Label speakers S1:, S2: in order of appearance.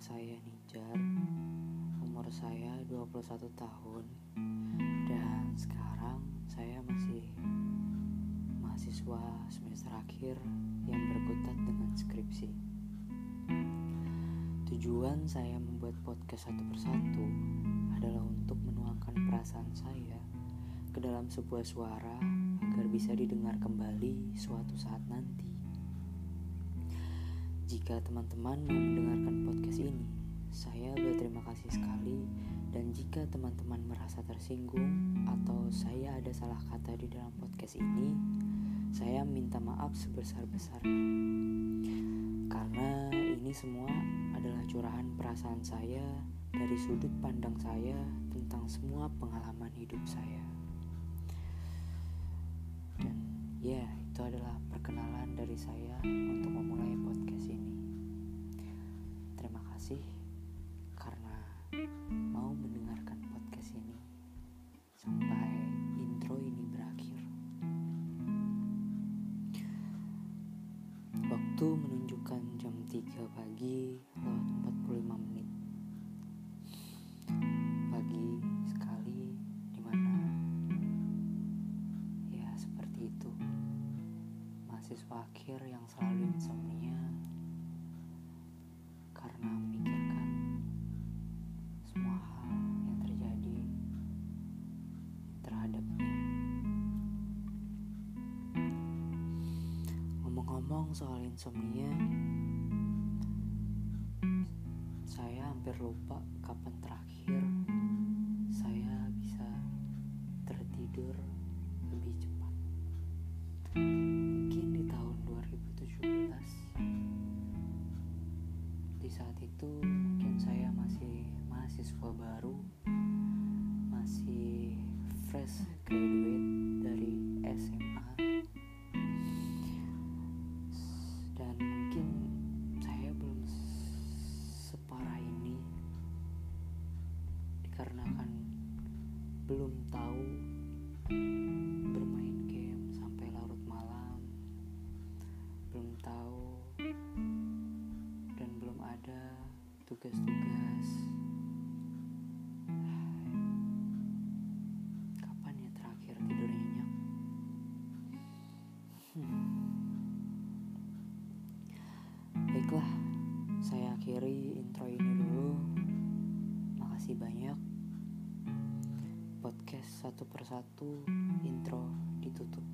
S1: saya Nijar. Umur saya 21 tahun dan sekarang saya masih mahasiswa semester akhir yang berkutat dengan skripsi. Tujuan saya membuat podcast satu persatu adalah untuk menuangkan perasaan saya ke dalam sebuah suara agar bisa didengar kembali suatu saat nanti. Jika teman-teman mau mendengarkan kasih sekali dan jika teman-teman merasa tersinggung atau saya ada salah kata di dalam podcast ini, saya minta maaf sebesar-besarnya. Karena ini semua adalah curahan perasaan saya dari sudut pandang saya tentang semua pengalaman hidup saya. Ya, itu adalah perkenalan dari saya untuk memulai podcast ini. Terima kasih Waktu menunjukkan jam 3 pagi lewat 45 menit. Pagi sekali di mana ya seperti itu mahasiswa akhir yang selalu insomnia karena memikirkan Ngomong-ngomong soal insomnia, saya hampir lupa kapan terakhir saya bisa tertidur lebih cepat. Mungkin di tahun 2017. Di saat itu mungkin saya masih mahasiswa baru, masih fresh graduate belum tahu bermain game sampai larut malam. Belum tahu dan belum ada tugas-tugas. Kapan ya terakhir tidur nyenyak Hmm. baiklah saya akhiri intro ini dulu. Makasih banyak satu persatu intro ditutup